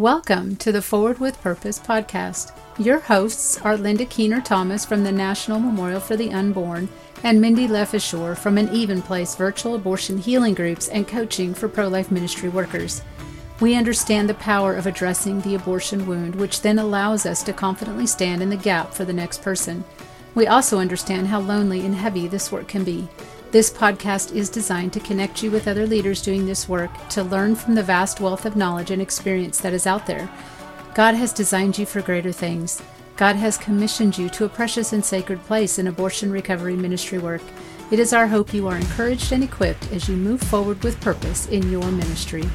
Welcome to the Forward with Purpose podcast. Your hosts are Linda Keener Thomas from the National Memorial for the Unborn and Mindy Lefishore from an Even Place virtual abortion healing groups and coaching for pro life ministry workers. We understand the power of addressing the abortion wound, which then allows us to confidently stand in the gap for the next person. We also understand how lonely and heavy this work can be. This podcast is designed to connect you with other leaders doing this work, to learn from the vast wealth of knowledge and experience that is out there. God has designed you for greater things. God has commissioned you to a precious and sacred place in abortion recovery ministry work. It is our hope you are encouraged and equipped as you move forward with purpose in your ministry.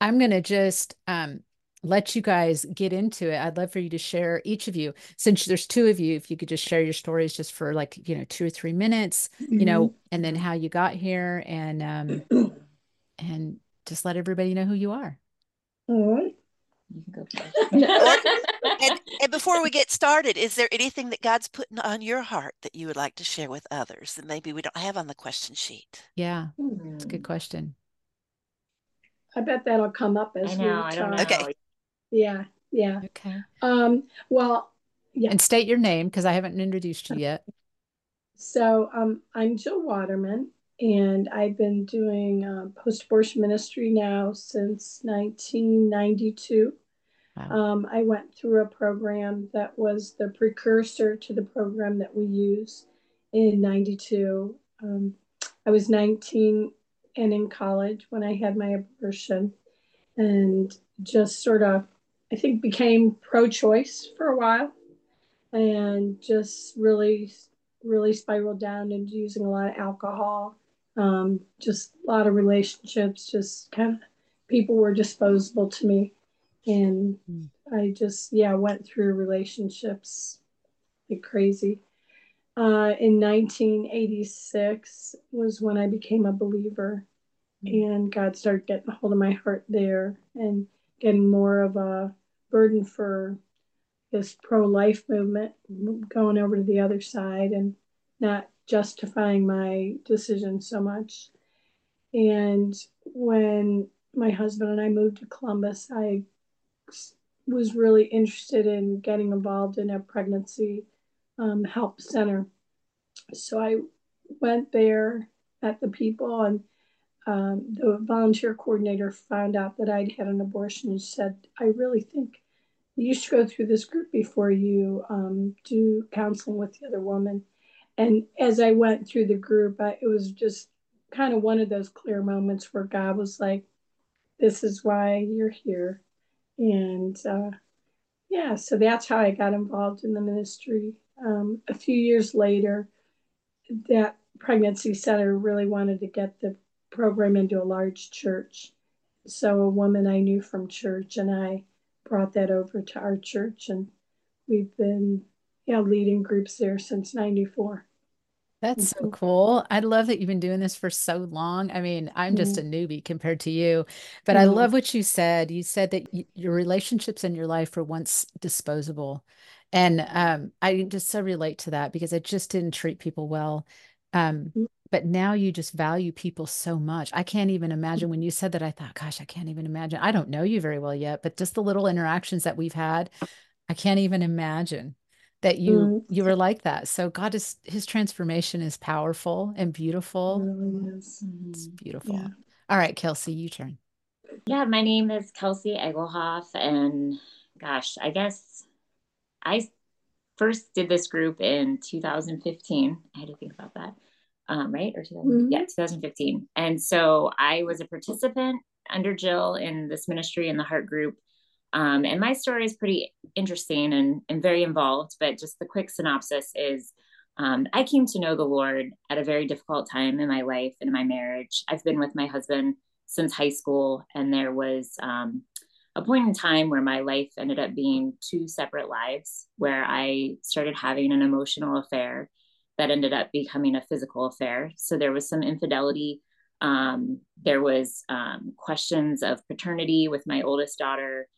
I'm going to just um, let you guys get into it. I'd love for you to share each of you, since there's two of you, if you could just share your stories just for like, you know, two or three minutes, mm-hmm. you know, and then how you got here and um and just let everybody know who you are. All right. You can go and, and, before we get started, is there anything that God's putting on your heart that you would like to share with others that maybe we don't have on the question sheet? Yeah, it's a good hmm. question. I bet that'll come up as I know, we talk. Okay. Yeah, yeah. Okay. Um, well, yeah. And state your name because I haven't introduced you yet. So um, I'm Jill Waterman, and I've been doing uh, post abortion ministry now since 1992. Wow. Um, I went through a program that was the precursor to the program that we use in 92. Um, I was 19 and in college when I had my abortion, and just sort of I think became pro-choice for a while, and just really, really spiraled down into using a lot of alcohol. Um, just a lot of relationships. Just kind of people were disposable to me, and mm. I just yeah went through relationships like crazy. Uh, in 1986 was when I became a believer, mm. and God started getting a hold of my heart there, and getting more of a burden for this pro life movement, going over to the other side and not justifying my decision so much. And when my husband and I moved to Columbus, I was really interested in getting involved in a pregnancy um, help center. So I went there, met the people, and um, the volunteer coordinator found out that I'd had an abortion and said, I really think you should go through this group before you um, do counseling with the other woman. And as I went through the group, I, it was just kind of one of those clear moments where God was like, This is why you're here. And uh, yeah, so that's how I got involved in the ministry. Um, a few years later, that pregnancy center really wanted to get the program into a large church. So a woman I knew from church and I brought that over to our church and we've been you know, leading groups there since 94. That's so mm-hmm. cool. I love that you've been doing this for so long. I mean, I'm just mm-hmm. a newbie compared to you, but mm-hmm. I love what you said. You said that y- your relationships in your life were once disposable. And um, I just so relate to that because I just didn't treat people well. Um, mm-hmm but now you just value people so much. I can't even imagine when you said that, I thought, gosh, I can't even imagine. I don't know you very well yet, but just the little interactions that we've had, I can't even imagine that you mm. you were like that. So God is his transformation is powerful and beautiful. It really is. It's beautiful. Yeah. All right, Kelsey, you turn. Yeah, my name is Kelsey Egelhoff, and gosh, I guess I first did this group in 2015. I had to think about that um, right? Or 2000, mm-hmm. yeah, 2015. And so I was a participant under Jill in this ministry in the Heart Group. Um, and my story is pretty interesting and, and very involved, but just the quick synopsis is um, I came to know the Lord at a very difficult time in my life and in my marriage. I've been with my husband since high school, and there was um, a point in time where my life ended up being two separate lives, where I started having an emotional affair that ended up becoming a physical affair. So there was some infidelity. Um, there was um, questions of paternity with my oldest daughter,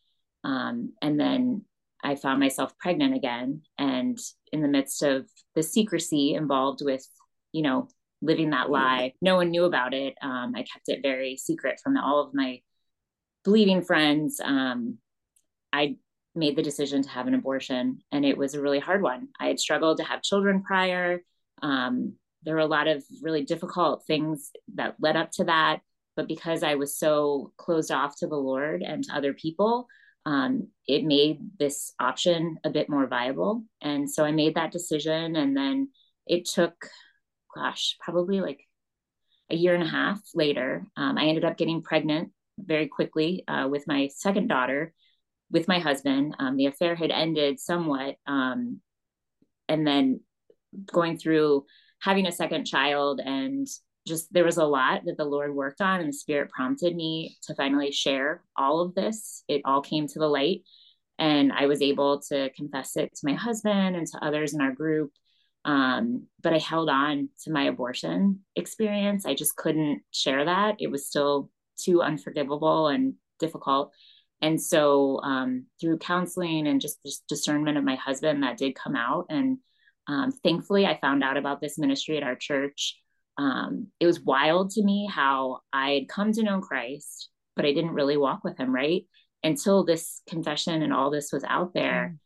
um, and then I found myself pregnant again. And in the midst of the secrecy involved with, you know, living that lie. No one knew about it. Um, I kept it very secret from all of my believing friends. Um, I made the decision to have an abortion, and it was a really hard one. I had struggled to have children prior. Um, there were a lot of really difficult things that led up to that. But because I was so closed off to the Lord and to other people, um, it made this option a bit more viable. And so I made that decision. And then it took, gosh, probably like a year and a half later, um, I ended up getting pregnant very quickly uh, with my second daughter with my husband. Um, the affair had ended somewhat. Um, and then going through having a second child and just there was a lot that the Lord worked on, and the Spirit prompted me to finally share all of this. It all came to the light, and I was able to confess it to my husband and to others in our group. Um, but I held on to my abortion experience. I just couldn't share that. It was still too unforgivable and difficult. And so, um, through counseling and just, just discernment of my husband, that did come out. And um, thankfully, I found out about this ministry at our church um, it was wild to me how I had come to know Christ, but I didn't really walk with him, right? Until this confession and all this was out there.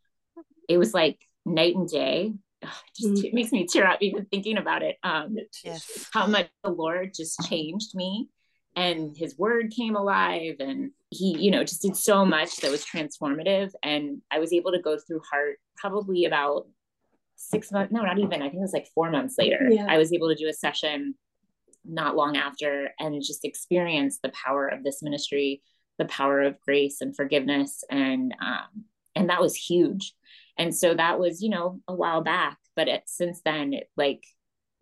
It was like night and day. Ugh, just it makes me tear up even thinking about it. Um, yes. How much the Lord just changed me and his word came alive and he you know just did so much that was transformative and i was able to go through heart probably about six months, no, not even, I think it was like four months later, yeah. I was able to do a session not long after and just experience the power of this ministry, the power of grace and forgiveness. And, um, and that was huge. And so that was, you know, a while back, but it, since then it like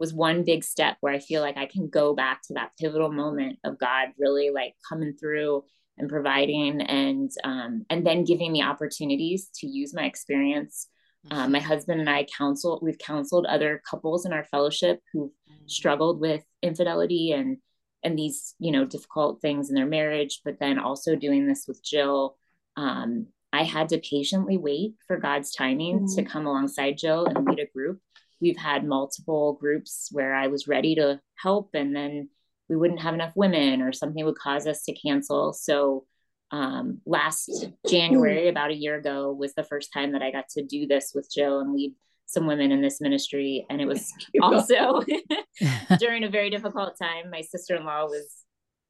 was one big step where I feel like I can go back to that pivotal moment of God really like coming through and providing and um, and then giving me opportunities to use my experience um, my husband and I counsel, we've counseled other couples in our fellowship who've mm. struggled with infidelity and and these you know difficult things in their marriage but then also doing this with jill um, i had to patiently wait for god's timing mm-hmm. to come alongside jill and lead a group we've had multiple groups where i was ready to help and then we wouldn't have enough women or something would cause us to cancel so um, last January, about a year ago, was the first time that I got to do this with Jill and lead some women in this ministry. And it was also during a very difficult time. My sister in law was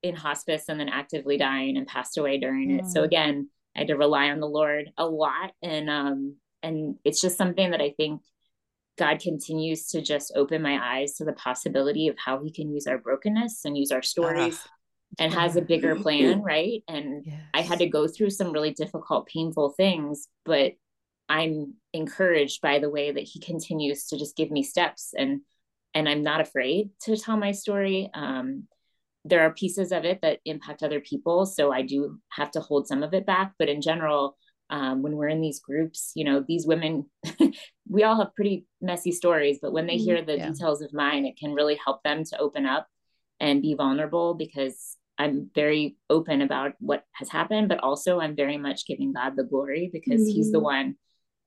in hospice and then actively dying and passed away during it. So mm. again, I had to rely on the Lord a lot. And um, and it's just something that I think God continues to just open my eyes to the possibility of how he can use our brokenness and use our stories uh and has a bigger plan, right? And yes. I had to go through some really difficult, painful things, but I'm encouraged by the way that he continues to just give me steps and and I'm not afraid to tell my story. Um, there are pieces of it that impact other people, so I do have to hold some of it back. But in general, um, when we're in these groups, you know, these women, we all have pretty messy stories, but when they mm-hmm. hear the yeah. details of mine, it can really help them to open up and be vulnerable because I'm very open about what has happened, but also I'm very much giving God the glory because mm-hmm. He's the mm-hmm. one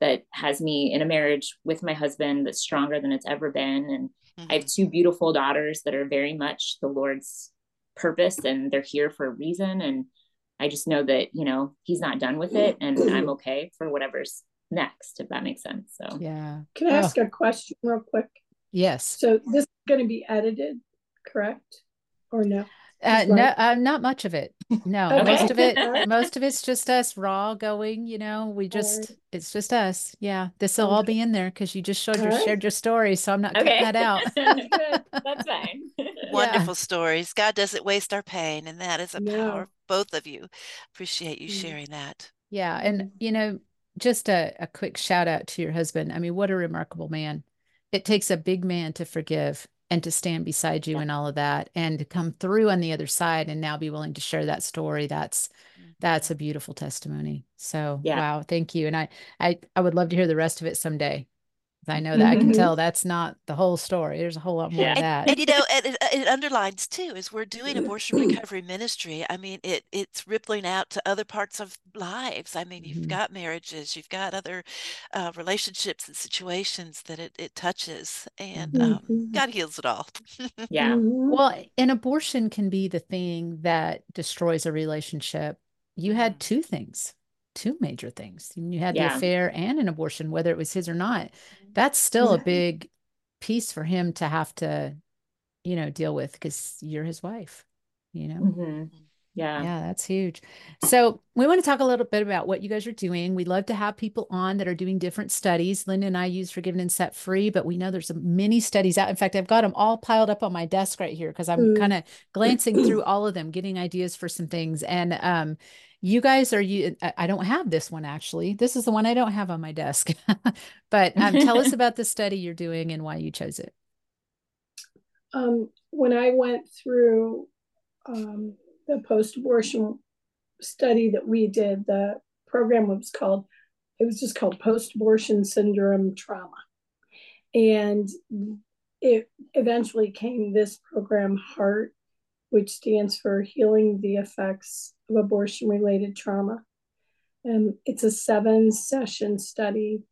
that has me in a marriage with my husband that's stronger than it's ever been. And mm-hmm. I have two beautiful daughters that are very much the Lord's purpose and they're here for a reason. And I just know that, you know, He's not done with it and I'm okay for whatever's next, if that makes sense. So, yeah. Can I ask oh. a question real quick? Yes. So this is going to be edited, correct? Or no? Uh, no, uh, not much of it. No, okay. most of it, most of it's just us raw going. You know, we just, right. it's just us. Yeah, this will all be in there because you just showed your right. shared your story, so I'm not okay. cutting that out. That's fine. Wonderful yeah. stories. God doesn't waste our pain, and that is a no. power. Both of you appreciate you mm. sharing that. Yeah, and you know, just a, a quick shout out to your husband. I mean, what a remarkable man. It takes a big man to forgive and to stand beside you yeah. and all of that and to come through on the other side and now be willing to share that story that's mm-hmm. that's a beautiful testimony so yeah. wow thank you and I, I i would love to hear the rest of it someday I know that I can tell that's not the whole story. There's a whole lot more yeah. of that. And, and you know, and it, it, underlines too, as we're doing abortion recovery ministry, I mean, it it's rippling out to other parts of lives. I mean, you've mm-hmm. got marriages, you've got other uh, relationships and situations that it, it touches, and um, mm-hmm. God heals it all. yeah. Mm-hmm. Well, an abortion can be the thing that destroys a relationship. You had mm-hmm. two things two major things. You had yeah. the affair and an abortion, whether it was his or not. That's still a big piece for him to have to, you know, deal with because you're his wife, you know? Mm-hmm. Yeah. Yeah, that's huge. So, we want to talk a little bit about what you guys are doing. We love to have people on that are doing different studies. Linda and I use Forgiven and Set Free, but we know there's many studies out. In fact, I've got them all piled up on my desk right here because I'm mm. kind of glancing through all of them, getting ideas for some things. And um, you guys are you i don't have this one actually this is the one i don't have on my desk but um, tell us about the study you're doing and why you chose it um, when i went through um, the post-abortion study that we did the program was called it was just called post-abortion syndrome trauma and it eventually came this program heart which stands for healing the effects of abortion related trauma. And it's a seven session study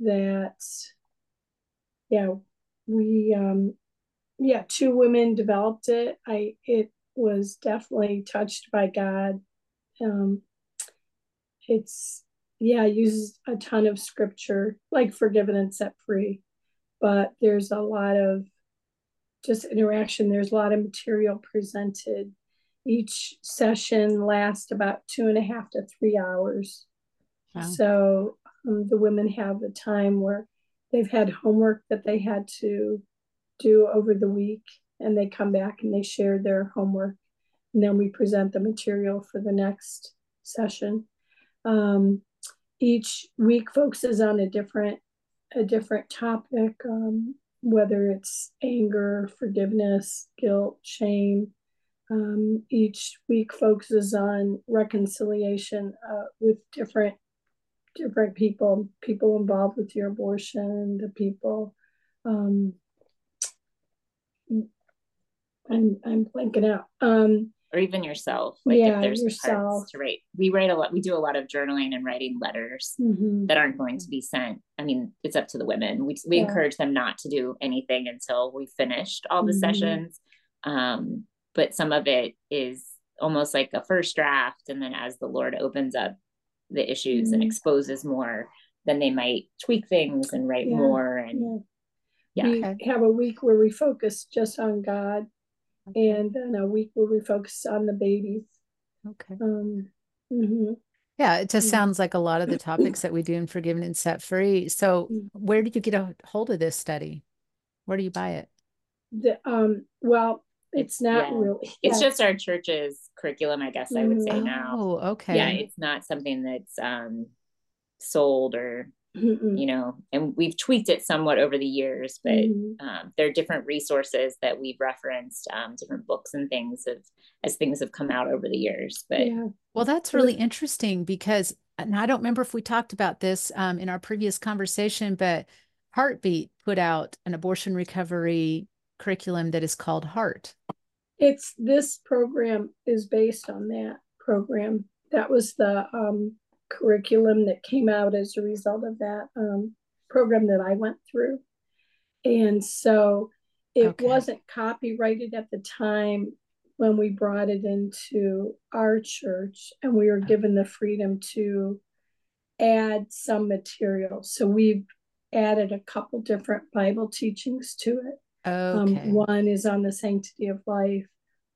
that, yeah, we, um, yeah, two women developed it. I, it was definitely touched by God. Um, it's, yeah, uses a ton of scripture, like forgiven and set free, but there's a lot of just interaction. There's a lot of material presented each session lasts about two and a half to three hours. Wow. So um, the women have a time where they've had homework that they had to do over the week, and they come back and they share their homework, and then we present the material for the next session. Um, each week focuses on a different a different topic, um, whether it's anger, forgiveness, guilt, shame, um, each week focuses on reconciliation uh, with different different people, people involved with your abortion, the people. Um, I'm I'm blanking out. Um, or even yourself. Like yeah, if there's yourself. to write. We write a lot. We do a lot of journaling and writing letters mm-hmm. that aren't going to be sent. I mean, it's up to the women. We we yeah. encourage them not to do anything until we finished all the mm-hmm. sessions. Um, but some of it is almost like a first draft and then as the lord opens up the issues mm-hmm. and exposes more then they might tweak things and write yeah. more and yeah, yeah. we have a week where we focus just on god okay. and then a week where we focus on the babies okay um, mm-hmm. yeah it just mm-hmm. sounds like a lot of the topics that we do in forgiven and set free so mm-hmm. where did you get a hold of this study where do you buy it the, um, well it's not yeah. really. It's yeah. just our church's curriculum, I guess I would say now. Oh, okay. Yeah, it's not something that's um, sold or Mm-mm. you know, and we've tweaked it somewhat over the years, but mm-hmm. um, there are different resources that we've referenced, um, different books and things of as things have come out over the years. But yeah. well, that's really interesting because, and I don't remember if we talked about this um, in our previous conversation, but Heartbeat put out an abortion recovery curriculum that is called Heart. It's this program is based on that program. That was the um, curriculum that came out as a result of that um, program that I went through. And so it okay. wasn't copyrighted at the time when we brought it into our church, and we were given the freedom to add some material. So we've added a couple different Bible teachings to it. Um, okay. Um, one is on the sanctity of life,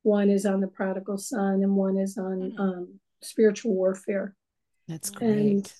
one is on the prodigal son, and one is on hmm. um, spiritual warfare. That's great. And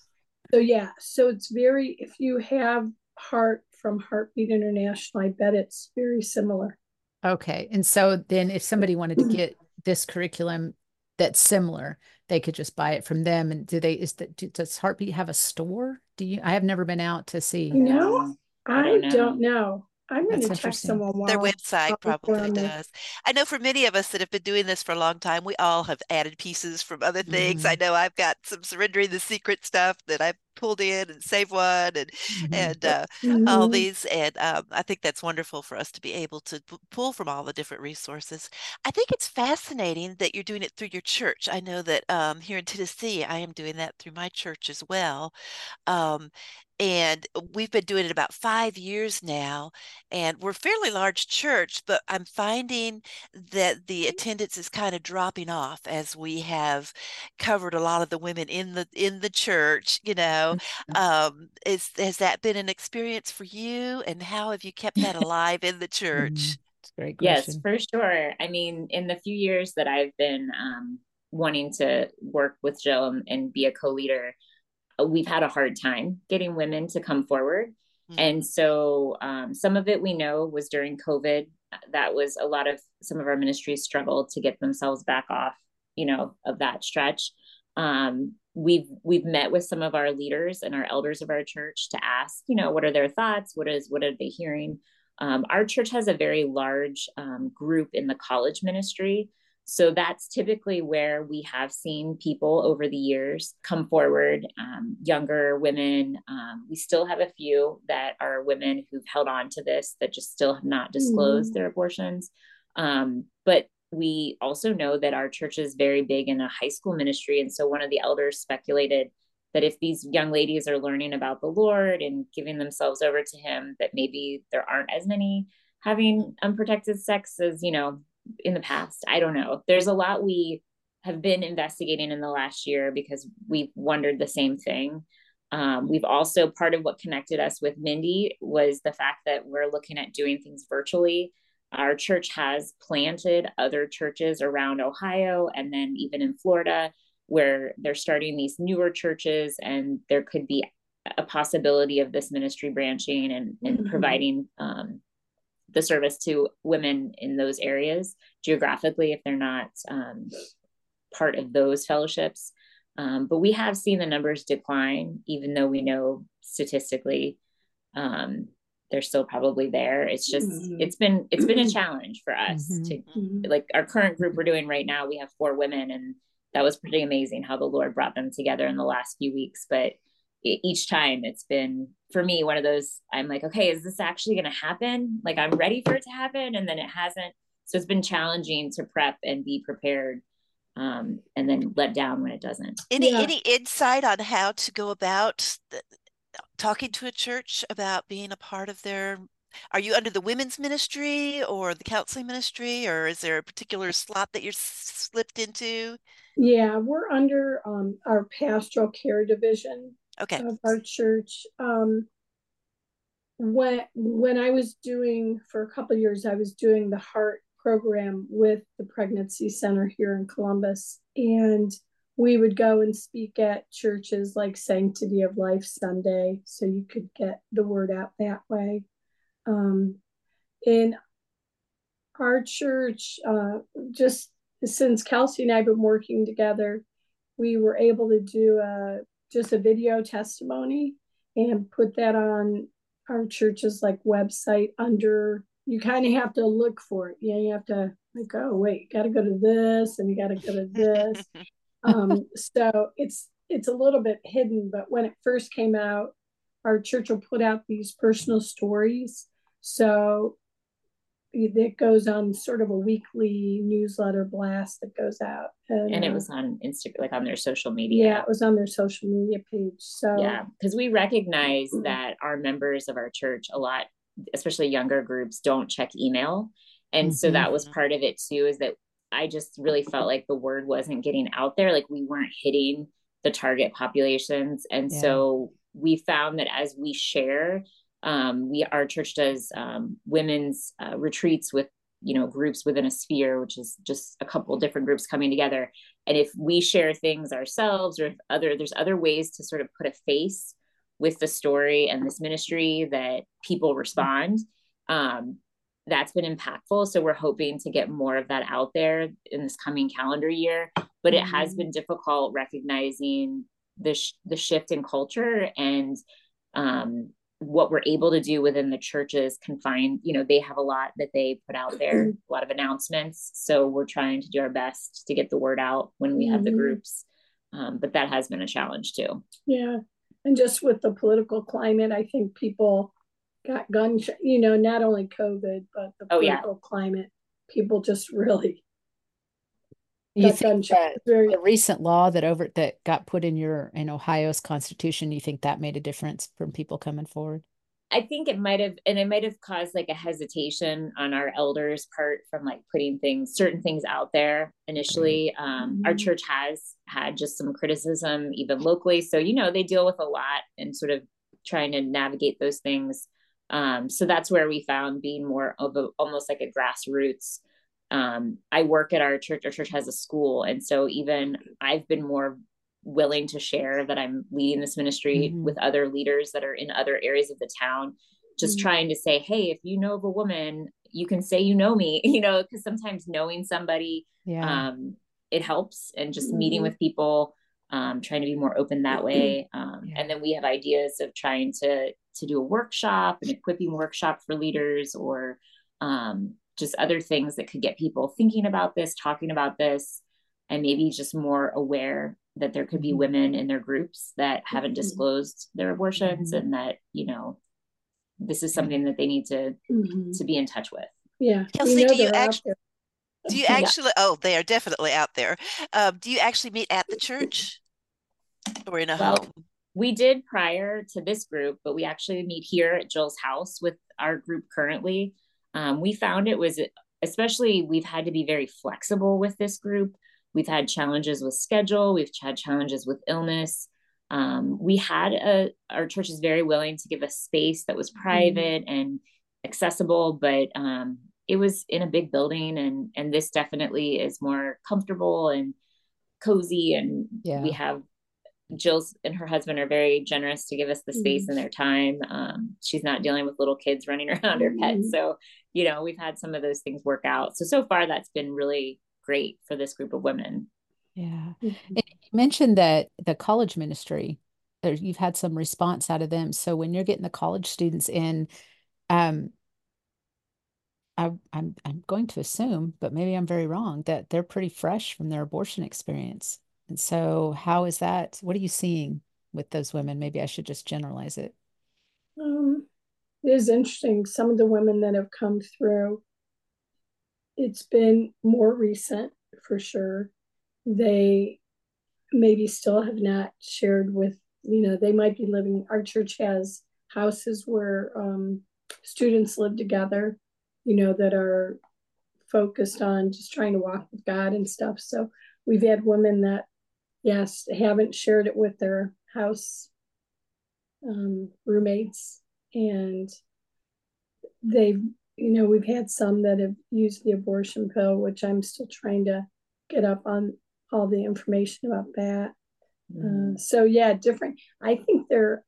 so yeah, so it's very if you have heart from Heartbeat International, I bet it's very similar. Okay, and so then if somebody wanted to get this curriculum that's similar, they could just buy it from them. And do they is that does Heartbeat have a store? Do you? I have never been out to see. No, I, don't know. Don't know. I'm going to check someone. Their website probably does. I know for many of us that have been doing this for a long time, we all have added pieces from other things. Mm-hmm. I know I've got some surrendering the secret stuff that I've pulled in and save one and mm-hmm. and uh, mm-hmm. all these, and um, I think that's wonderful for us to be able to p- pull from all the different resources. I think it's fascinating that you're doing it through your church. I know that um, here in Tennessee, I am doing that through my church as well. Um, and we've been doing it about five years now and we're a fairly large church but i'm finding that the attendance is kind of dropping off as we have covered a lot of the women in the in the church you know mm-hmm. um is has that been an experience for you and how have you kept that alive in the church mm-hmm. great question. yes for sure i mean in the few years that i've been um wanting to work with jill and, and be a co-leader we've had a hard time getting women to come forward. Mm-hmm. And so um, some of it we know was during COVID. That was a lot of some of our ministries struggled to get themselves back off, you know, of that stretch. Um, we've we've met with some of our leaders and our elders of our church to ask, you know, what are their thoughts? What is what are they hearing? Um, our church has a very large um, group in the college ministry. So that's typically where we have seen people over the years come forward, um, younger women. Um, we still have a few that are women who've held on to this that just still have not disclosed mm. their abortions. Um, but we also know that our church is very big in a high school ministry. And so one of the elders speculated that if these young ladies are learning about the Lord and giving themselves over to Him, that maybe there aren't as many having unprotected sex as, you know, in the past. I don't know. There's a lot we have been investigating in the last year because we've wondered the same thing. Um, we've also part of what connected us with Mindy was the fact that we're looking at doing things virtually. Our church has planted other churches around Ohio and then even in Florida where they're starting these newer churches and there could be a possibility of this ministry branching and, and mm-hmm. providing um, the service to women in those areas geographically if they're not um, part of those fellowships. Um, but we have seen the numbers decline, even though we know statistically um, they're still probably there. It's just mm-hmm. it's been it's been a challenge for us mm-hmm. to mm-hmm. like our current group we're doing right now. We have four women, and that was pretty amazing how the Lord brought them together in the last few weeks. But each time it's been for me one of those i'm like okay is this actually going to happen? Like i'm ready for it to happen and then it hasn't. So it's been challenging to prep and be prepared um, and then let down when it doesn't. Any yeah. any insight on how to go about the, talking to a church about being a part of their are you under the women's ministry or the counseling ministry or is there a particular slot that you're slipped into? Yeah we're under um, our pastoral care division okay. of our church um when when i was doing for a couple years i was doing the heart program with the pregnancy center here in columbus and we would go and speak at churches like sanctity of life sunday so you could get the word out that way. Um in our church uh just since kelsey and i've been working together we were able to do a just a video testimony and put that on our church's like website under you kind of have to look for it. Yeah, you have to like, oh wait, gotta go to this and you gotta go to this. um, so it's it's a little bit hidden, but when it first came out, our church will put out these personal stories. So it goes on sort of a weekly newsletter blast that goes out and, and it uh, was on instagram like on their social media yeah it was on their social media page so yeah because we recognize mm-hmm. that our members of our church a lot especially younger groups don't check email and mm-hmm. so that was part of it too is that i just really felt like the word wasn't getting out there like we weren't hitting the target populations and yeah. so we found that as we share um, we our church does um, women's uh, retreats with you know groups within a sphere which is just a couple different groups coming together. And if we share things ourselves or if other there's other ways to sort of put a face with the story and this ministry that people respond um, that's been impactful. So we're hoping to get more of that out there in this coming calendar year. But it has mm-hmm. been difficult recognizing the sh- the shift in culture and um, what we're able to do within the churches confined you know they have a lot that they put out there a lot of announcements so we're trying to do our best to get the word out when we have the mm-hmm. groups um, but that has been a challenge too yeah and just with the political climate i think people got gun you know not only covid but the political oh, yeah. climate people just really you think that very... the recent law that over that got put in your in Ohio's constitution, you think that made a difference from people coming forward? I think it might have, and it might have caused like a hesitation on our elders' part from like putting things, certain things out there initially. Um, mm-hmm. Our church has had just some criticism, even locally. So, you know, they deal with a lot and sort of trying to navigate those things. Um, so that's where we found being more of a, almost like a grassroots um, I work at our church. Our church has a school, and so even I've been more willing to share that I'm leading this ministry mm-hmm. with other leaders that are in other areas of the town. Just mm-hmm. trying to say, hey, if you know of a woman, you can say you know me. You know, because sometimes knowing somebody, yeah. um, it helps, and just mm-hmm. meeting with people. Um, trying to be more open that way um, yeah. and then we have ideas of trying to to do a workshop an equipping workshop for leaders or um, just other things that could get people thinking about this, talking about this, and maybe just more aware that there could be mm-hmm. women in their groups that haven't mm-hmm. disclosed their abortions mm-hmm. and that, you know, this is something that they need to mm-hmm. to be in touch with. Yeah. Kelsey, do you actually do you actually yeah. oh they are definitely out there. Um, do you actually meet at the church or in a well, home? We did prior to this group, but we actually meet here at Jill's house with our group currently um, we found it was especially we've had to be very flexible with this group we've had challenges with schedule we've had challenges with illness um, we had a our church is very willing to give us space that was mm-hmm. private mm-hmm. and accessible but um, it was in a big building and and this definitely is more comfortable and cozy and yeah. we have Jill's and her husband are very generous to give us the space mm-hmm. and their time. Um, she's not dealing with little kids running around her pets. Mm-hmm. So, you know, we've had some of those things work out. So, so far, that's been really great for this group of women. Yeah. Mm-hmm. you mentioned that the college ministry, you've had some response out of them. So, when you're getting the college students in, um, I, I'm I'm going to assume, but maybe I'm very wrong, that they're pretty fresh from their abortion experience. And so, how is that? What are you seeing with those women? Maybe I should just generalize it. Um, it is interesting. Some of the women that have come through, it's been more recent for sure. They maybe still have not shared with, you know, they might be living, our church has houses where um, students live together, you know, that are focused on just trying to walk with God and stuff. So we've had women that yes, haven't shared it with their house um, roommates. And they've, you know, we've had some that have used the abortion pill, which I'm still trying to get up on all the information about that. Mm. Uh, so yeah, different. I think there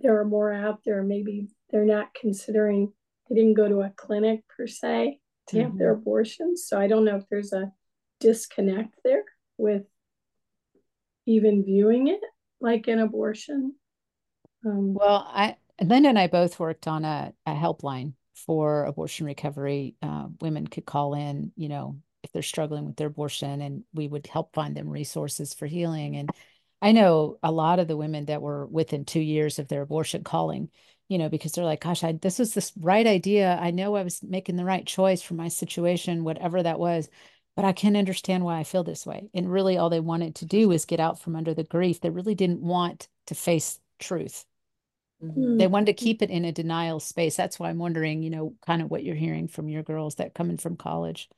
there are more out there. Maybe they're not considering. They didn't go to a clinic per se to mm-hmm. have their mm-hmm. abortions. So I don't know if there's a disconnect there with even viewing it like an abortion. Um, well, I Linda and I both worked on a, a helpline for abortion recovery. Uh, women could call in, you know, if they're struggling with their abortion, and we would help find them resources for healing. And I know a lot of the women that were within two years of their abortion calling, you know, because they're like, gosh, I, this was this right idea. I know I was making the right choice for my situation, whatever that was but I can understand why I feel this way. And really, all they wanted to do was get out from under the grief. They really didn't want to face truth. Mm-hmm. They wanted to keep it in a denial space. That's why I'm wondering, you know, kind of what you're hearing from your girls that coming from college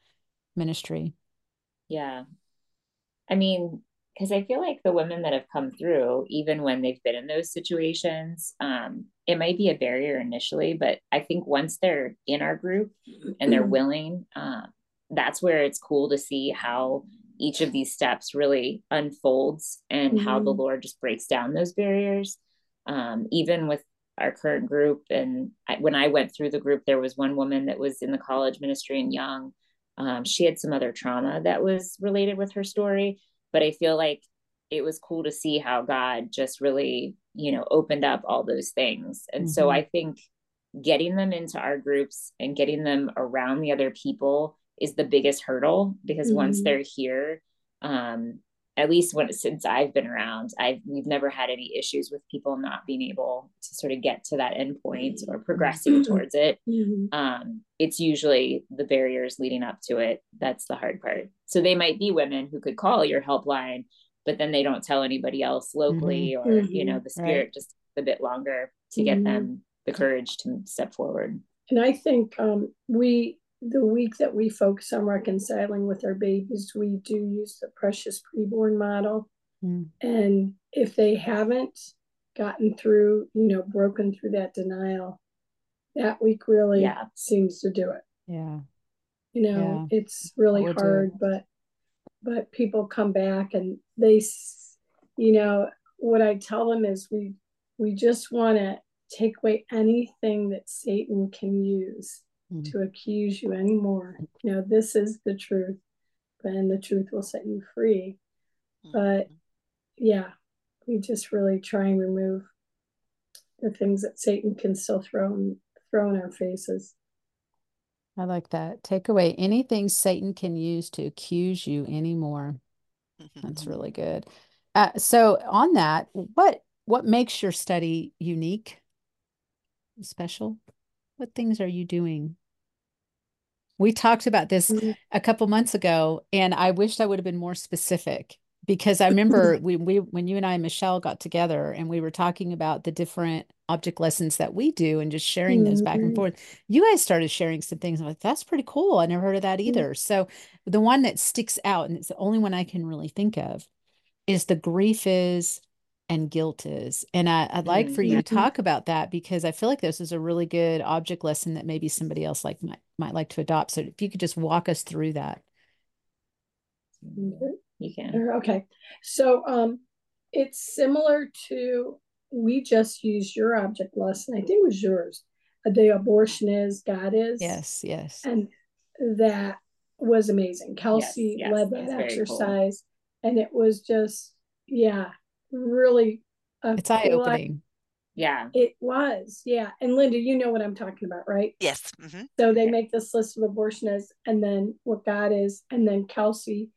ministry. Yeah. I mean, because I feel like the women that have come through, even when they've been in those situations, um, it might be a barrier initially, but I think once they're in our group and they're willing, um, that's where it's cool to see how each of these steps really unfolds and mm-hmm. how the mm-hmm. Lord just breaks down those barriers. Um, even with our current group, and I, when I went through the group, there was one woman that was in the college ministry and young. Um, she had some other trauma that was related with her story, but I feel like it was cool to see how God just really you know opened up all those things and mm-hmm. so i think getting them into our groups and getting them around the other people is the biggest hurdle because mm-hmm. once they're here um, at least when since I've been around, I've we've never had any issues with people not being able to sort of get to that end point or progressing mm-hmm. towards it. Mm-hmm. Um, it's usually the barriers leading up to it that's the hard part. So they might be women who could call your helpline, but then they don't tell anybody else locally, mm-hmm. or you know, mm-hmm. the spirit right. just a bit longer to get mm-hmm. them the courage to step forward. And I think um, we the week that we focus on reconciling with our babies, we do use the precious preborn model. Mm. And if they haven't gotten through, you know, broken through that denial, that week really yeah. seems to do it. Yeah. You know, yeah. it's really hard, but but people come back and they you know, what I tell them is we we just want to take away anything that Satan can use mm-hmm. to accuse you anymore. You know, this is the truth, and the truth will set you free. Mm-hmm. But yeah, we just really try and remove the things that Satan can still throw in, throw in our faces. I like that. Take away anything Satan can use to accuse you anymore. That's really good. Uh, so on that, what what makes your study unique, special? What things are you doing we talked about this mm-hmm. a couple months ago, and I wished I would have been more specific because I remember we, we when you and I and Michelle got together and we were talking about the different object lessons that we do and just sharing mm-hmm. those back and mm-hmm. forth. You guys started sharing some things. I'm like, that's pretty cool. I never heard of that mm-hmm. either. Mm-hmm. So the one that sticks out, and it's the only one I can really think of, is the grief is and guilt is. And I, would like for you to mm-hmm. talk about that because I feel like this is a really good object lesson that maybe somebody else like might, might like to adopt. So if you could just walk us through that. Mm-hmm. You can. Okay. So um, it's similar to, we just used your object lesson. I think it was yours. The abortion is, God is. Yes, yes. And that was amazing. Kelsey yes, yes, led that exercise. Cool. And it was just, yeah, really it's eye opening. Yeah. It was. Yeah. And Linda, you know what I'm talking about, right? Yes. Mm-hmm. So they make this list of abortionists and then what God is. And then Kelsey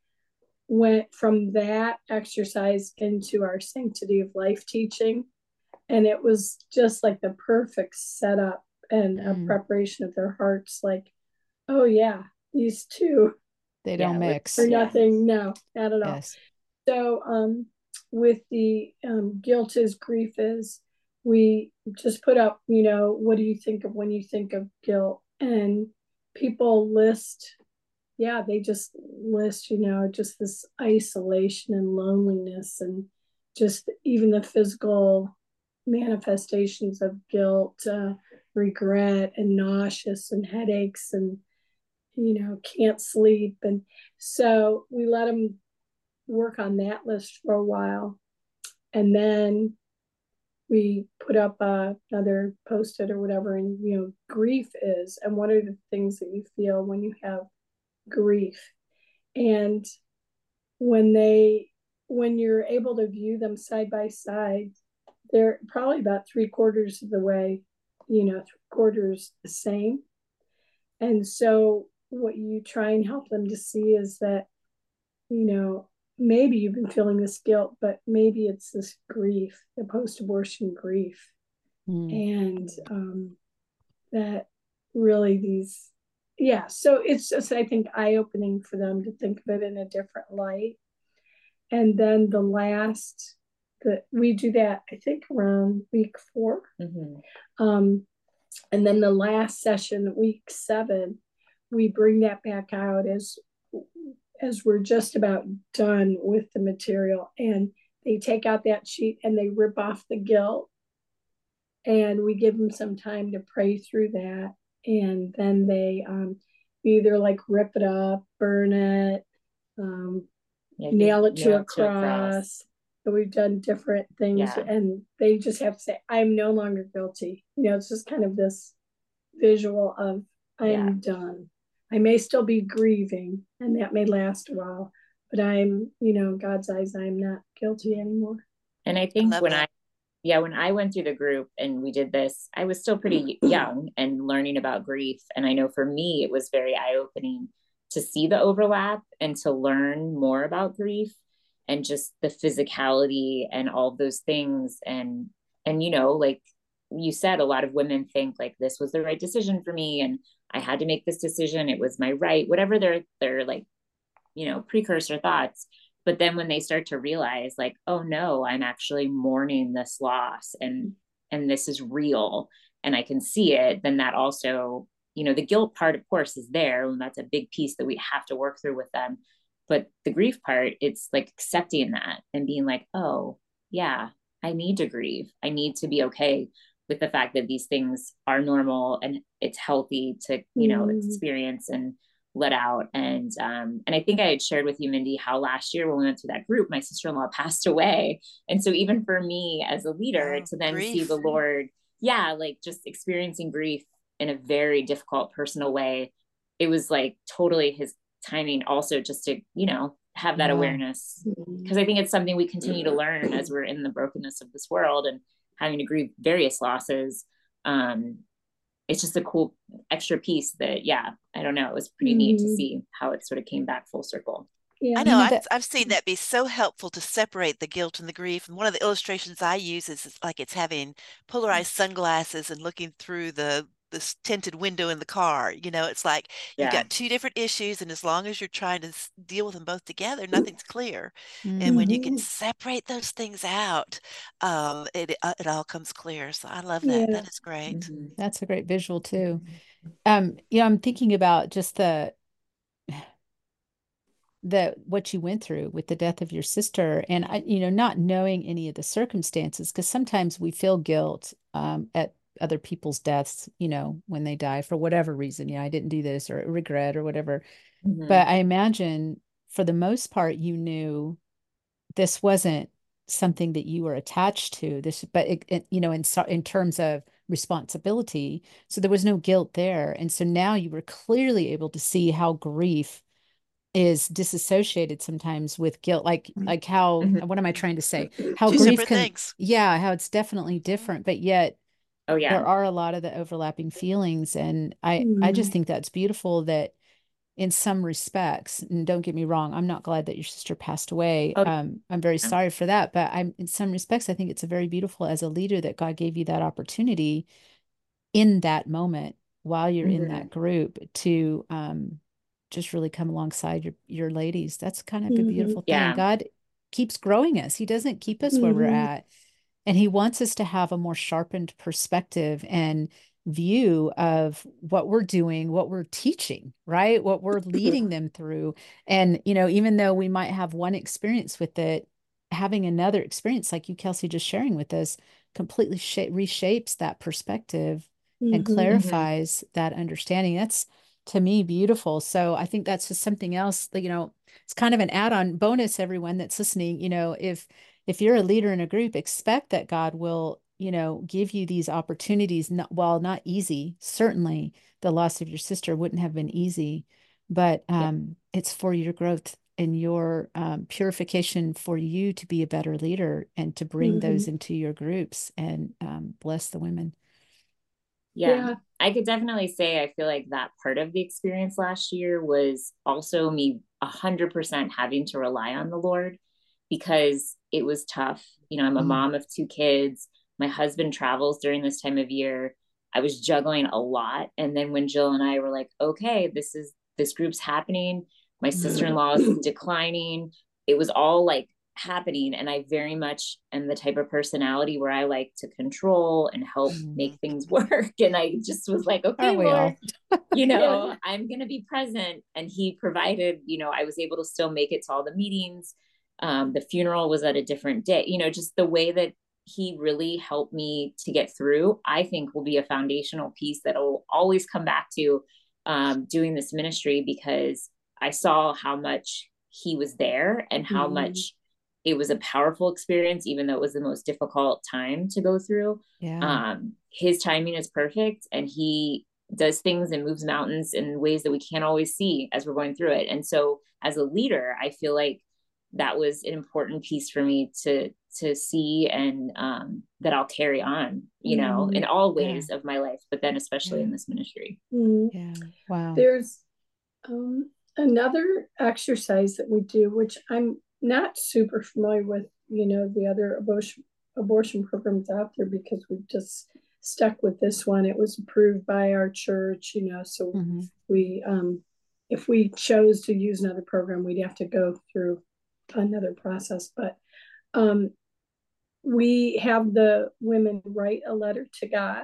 went from that exercise into our sanctity of life teaching. And it was just like the perfect setup and mm. a preparation of their hearts. Like, oh, yeah, these two. They don't yeah, mix. For nothing. No, not at all. Yes. So, um, with the um, guilt is grief is we just put up you know what do you think of when you think of guilt and people list yeah they just list you know just this isolation and loneliness and just even the physical manifestations of guilt uh, regret and nauseous and headaches and you know can't sleep and so we let them work on that list for a while. And then we put up uh, another post-it or whatever, and you know, grief is, and what are the things that you feel when you have grief? And when they, when you're able to view them side by side, they're probably about three quarters of the way, you know, three quarters the same. And so, what you try and help them to see is that, you know, maybe you've been feeling this guilt, but maybe it's this grief, the post abortion grief. Mm. And um, that really these, yeah, so it's just, I think, eye opening for them to think of it in a different light. And then the last, that we do that, I think, around week 4 mm-hmm. um, and then the last session, week seven, we bring that back out as as we're just about done with the material and they take out that sheet and they rip off the guilt and we give them some time to pray through that and then they um, either like rip it up burn it um, yeah, nail it to a cross. cross so we've done different things yeah. and they just have to say i'm no longer guilty you know it's just kind of this visual of i'm yeah. done I may still be grieving and that may last a while, but I'm, you know, God's eyes, I'm not guilty anymore. And I think I when that. I yeah, when I went through the group and we did this, I was still pretty young and learning about grief. And I know for me, it was very eye opening to see the overlap and to learn more about grief and just the physicality and all of those things. And, and, you know, like you said, a lot of women think like this was the right decision for me and I had to make this decision. It was my right, whatever their, their like, you know, precursor thoughts. But then when they start to realize like oh no i'm actually mourning this loss and and this is real and i can see it then that also you know the guilt part of course is there and that's a big piece that we have to work through with them. But the grief part it's like accepting that and being like oh yeah i need to grieve. I need to be okay with the fact that these things are normal and it's healthy to you know mm. experience and let out and um, and i think i had shared with you mindy how last year when we went to that group my sister-in-law passed away and so even for me as a leader oh, to then grief. see the lord yeah like just experiencing grief in a very difficult personal way it was like totally his timing also just to you know have that yeah. awareness because i think it's something we continue to learn as we're in the brokenness of this world and having to grieve various losses um, it's just a cool extra piece that yeah i don't know it was pretty mm-hmm. neat to mm-hmm. see how it sort of came back full circle yeah. I know. I've, I've seen that be so helpful to separate the guilt and the grief. And one of the illustrations I use is like it's having polarized sunglasses and looking through the this tinted window in the car. You know, it's like you've got two different issues, and as long as you're trying to deal with them both together, nothing's clear. Mm-hmm. And when you can mm-hmm. separate those things out, um, it uh, it all comes clear. So I love that. Yeah. That is great. Mm-hmm. That's a great visual too. Um, you know, I'm thinking about just the the what you went through with the death of your sister and I, you know not knowing any of the circumstances because sometimes we feel guilt um, at other people's deaths, you know, when they die for whatever reason. Yeah, I didn't do this or regret or whatever. Mm-hmm. But I imagine for the most part, you knew this wasn't something that you were attached to this but it, it, you know in in terms of responsibility so there was no guilt there and so now you were clearly able to see how grief is disassociated sometimes with guilt like mm-hmm. like how mm-hmm. what am i trying to say how Two grief can things. yeah how it's definitely different but yet oh yeah there are a lot of the overlapping feelings and i mm. i just mm-hmm. think that's beautiful that in some respects and don't get me wrong i'm not glad that your sister passed away oh. um, i'm very yeah. sorry for that but i'm in some respects i think it's a very beautiful as a leader that god gave you that opportunity in that moment while you're mm-hmm. in that group to um, just really come alongside your your ladies that's kind of mm-hmm. a beautiful thing yeah. god keeps growing us he doesn't keep us where we're mm-hmm. at and he wants us to have a more sharpened perspective and view of what we're doing, what we're teaching, right? What we're leading them through. And, you know, even though we might have one experience with it, having another experience like you, Kelsey, just sharing with us completely sh- reshapes that perspective mm-hmm, and mm-hmm. clarifies mm-hmm. that understanding. That's to me beautiful. So I think that's just something else that, you know, it's kind of an add on bonus, everyone that's listening. You know, if if you're a leader in a group, expect that God will, you know, give you these opportunities. Not, while not easy, certainly the loss of your sister wouldn't have been easy, but um, yeah. it's for your growth and your um, purification for you to be a better leader and to bring mm-hmm. those into your groups and um, bless the women. Yeah, yeah, I could definitely say I feel like that part of the experience last year was also me 100% having to rely on the Lord because it was tough. You know, I'm a mm mom of two kids. My husband travels during this time of year. I was juggling a lot. And then when Jill and I were like, okay, this is this group's happening, my sister-in-law is declining. It was all like happening. And I very much am the type of personality where I like to control and help mm make things work. And I just was like, okay, Lord, you know. I'm gonna be present. And he provided, you know, I was able to still make it to all the meetings um, the funeral was at a different day you know just the way that he really helped me to get through i think will be a foundational piece that will always come back to um, doing this ministry because i saw how much he was there and how mm-hmm. much it was a powerful experience even though it was the most difficult time to go through yeah. um, his timing is perfect and he does things and moves mountains in ways that we can't always see as we're going through it and so as a leader i feel like that was an important piece for me to to see and um, that I'll carry on, you know, mm-hmm. in all ways yeah. of my life, but then especially yeah. in this ministry. Mm-hmm. Yeah. Wow. There's um, another exercise that we do, which I'm not super familiar with, you know, the other abortion abortion programs out there because we've just stuck with this one. It was approved by our church, you know, so mm-hmm. we um if we chose to use another program, we'd have to go through another process. But um we have the women write a letter to God.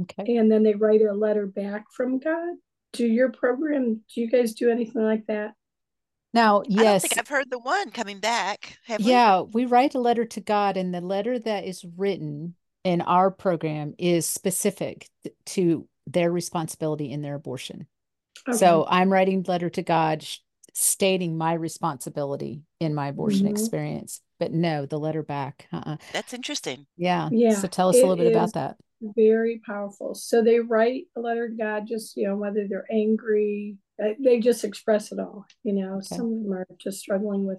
Okay. And then they write a letter back from God. Do your program, do you guys do anything like that? Now, yes. I don't think I've heard the one coming back. yeah, we? we write a letter to God, and the letter that is written in our program is specific to their responsibility in their abortion. Okay. So I'm writing letter to God stating my responsibility in my abortion mm-hmm. experience. But no, the letter back. Uh-uh. That's interesting. Yeah. Yeah. So tell us a little bit about that. Very powerful. So they write a letter to God, just, you know, whether they're angry, they just express it all. You know, okay. some of them are just struggling with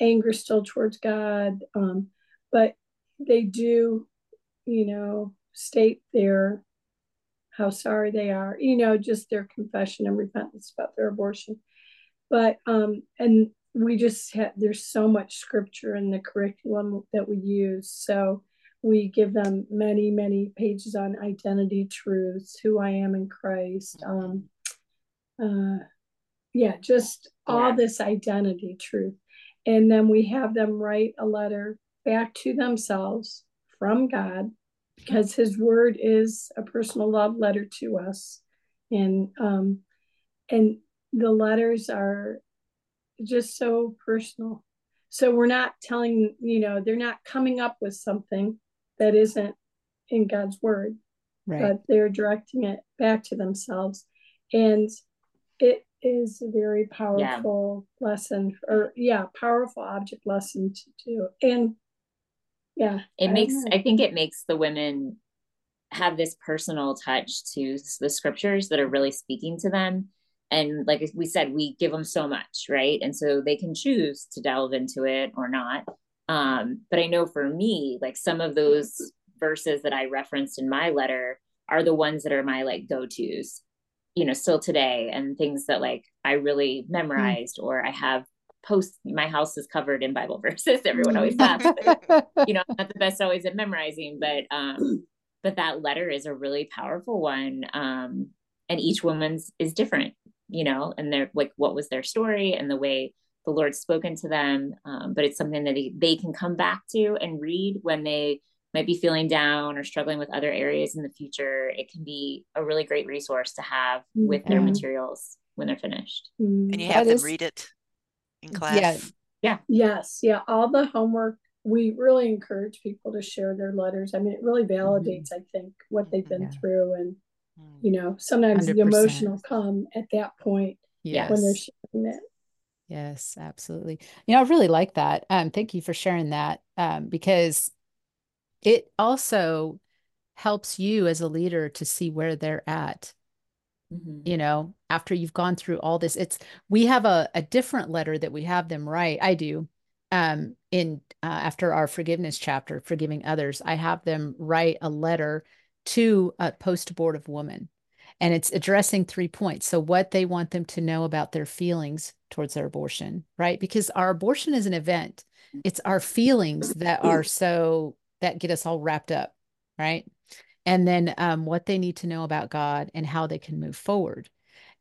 anger still towards God. Um, but they do, you know, state their how sorry they are, you know, just their confession and repentance about their abortion. But um, and we just have there's so much scripture in the curriculum that we use. So we give them many, many pages on identity truths, who I am in Christ. Um, uh, yeah, just all yeah. this identity truth. And then we have them write a letter back to themselves from God because his word is a personal love letter to us. And um and the letters are just so personal. So we're not telling, you know, they're not coming up with something that isn't in God's word, right. but they're directing it back to themselves. And it is a very powerful yeah. lesson or yeah powerful object lesson to do and yeah it I makes i think it makes the women have this personal touch to the scriptures that are really speaking to them and like we said we give them so much right? And so they can choose to delve into it or not. Um but i know for me like some of those verses that i referenced in my letter are the ones that are my like go-to's you know still today and things that like i really memorized mm. or i have post my house is covered in bible verses everyone always laughs you know I'm not the best always at memorizing but um but that letter is a really powerful one um and each woman's is different you know and they're like what was their story and the way the lord's spoken to them um, but it's something that they, they can come back to and read when they might be feeling down or struggling with other areas in the future, it can be a really great resource to have with their materials when they're finished. Mm-hmm. And you have that them is, read it in class. Yeah. Yeah. Yes. Yeah. All the homework, we really encourage people to share their letters. I mean, it really validates, mm-hmm. I think, what they've been yeah. through. And, mm. You know, sometimes 100%. the emotional come at that point yes. when they're sharing it. Yes, absolutely. You know, I really like that. Um, thank you for sharing that. Um, because it also helps you as a leader to see where they're at mm-hmm. you know after you've gone through all this it's we have a, a different letter that we have them write i do um in uh, after our forgiveness chapter forgiving others i have them write a letter to a post abortive woman and it's addressing three points so what they want them to know about their feelings towards their abortion right because our abortion is an event it's our feelings that are so that get us all wrapped up, right? And then um, what they need to know about God and how they can move forward.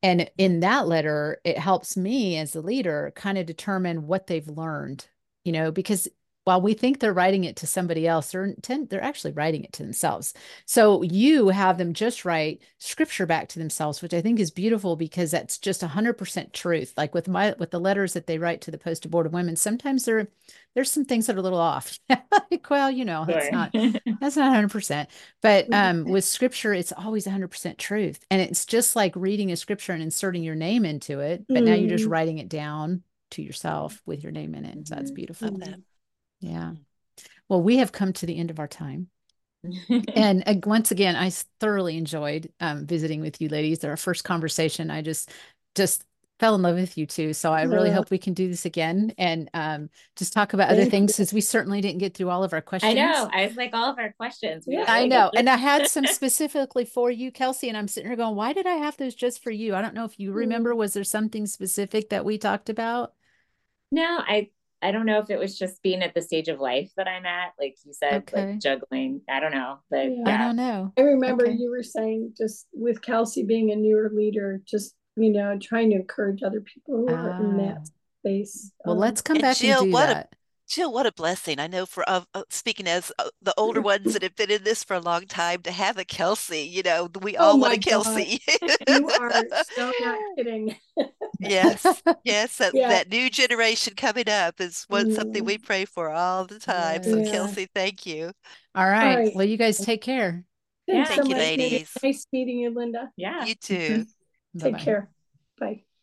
And in that letter, it helps me as the leader kind of determine what they've learned, you know, because while we think they're writing it to somebody else, they're they're actually writing it to themselves. So you have them just write scripture back to themselves, which I think is beautiful because that's just hundred percent truth. Like with my with the letters that they write to the post abortive women, sometimes there there's some things that are a little off. like, well, you know, that's not that's not hundred percent. But um, with scripture, it's always hundred percent truth, and it's just like reading a scripture and inserting your name into it. But mm. now you're just mm. writing it down to yourself with your name in it. So that's mm-hmm. beautiful. Yeah. Well, we have come to the end of our time. and uh, once again, I thoroughly enjoyed um, visiting with you ladies. Our first conversation, I just just fell in love with you too. So I really hope we can do this again and um, just talk about other things because we certainly didn't get through all of our questions. I know. I was like all of our questions. Yeah. I know. and I had some specifically for you, Kelsey, and I'm sitting here going, why did I have those just for you? I don't know if you remember, was there something specific that we talked about? No, I I don't know if it was just being at the stage of life that I'm at, like you said, okay. like juggling. I don't know, but yeah. I don't know. I remember okay. you were saying just with Kelsey being a newer leader, just you know, trying to encourage other people who are in that ah. space. Well, um, let's come back and, Jill, and do what that. A, Jill, what a blessing! I know for uh, speaking as uh, the older ones that have been in this for a long time to have a Kelsey. You know, we oh all want a Kelsey. you are so not kidding. yes, yes, that, yeah. that, new generation coming up is one mm. something we pray for all the time. Yeah. So, Kelsey, thank you. All right. all right. Well, you guys take care. Thanks thank so you, much, ladies. Nice meeting you, Linda. Yeah, you too. Take care. Bye.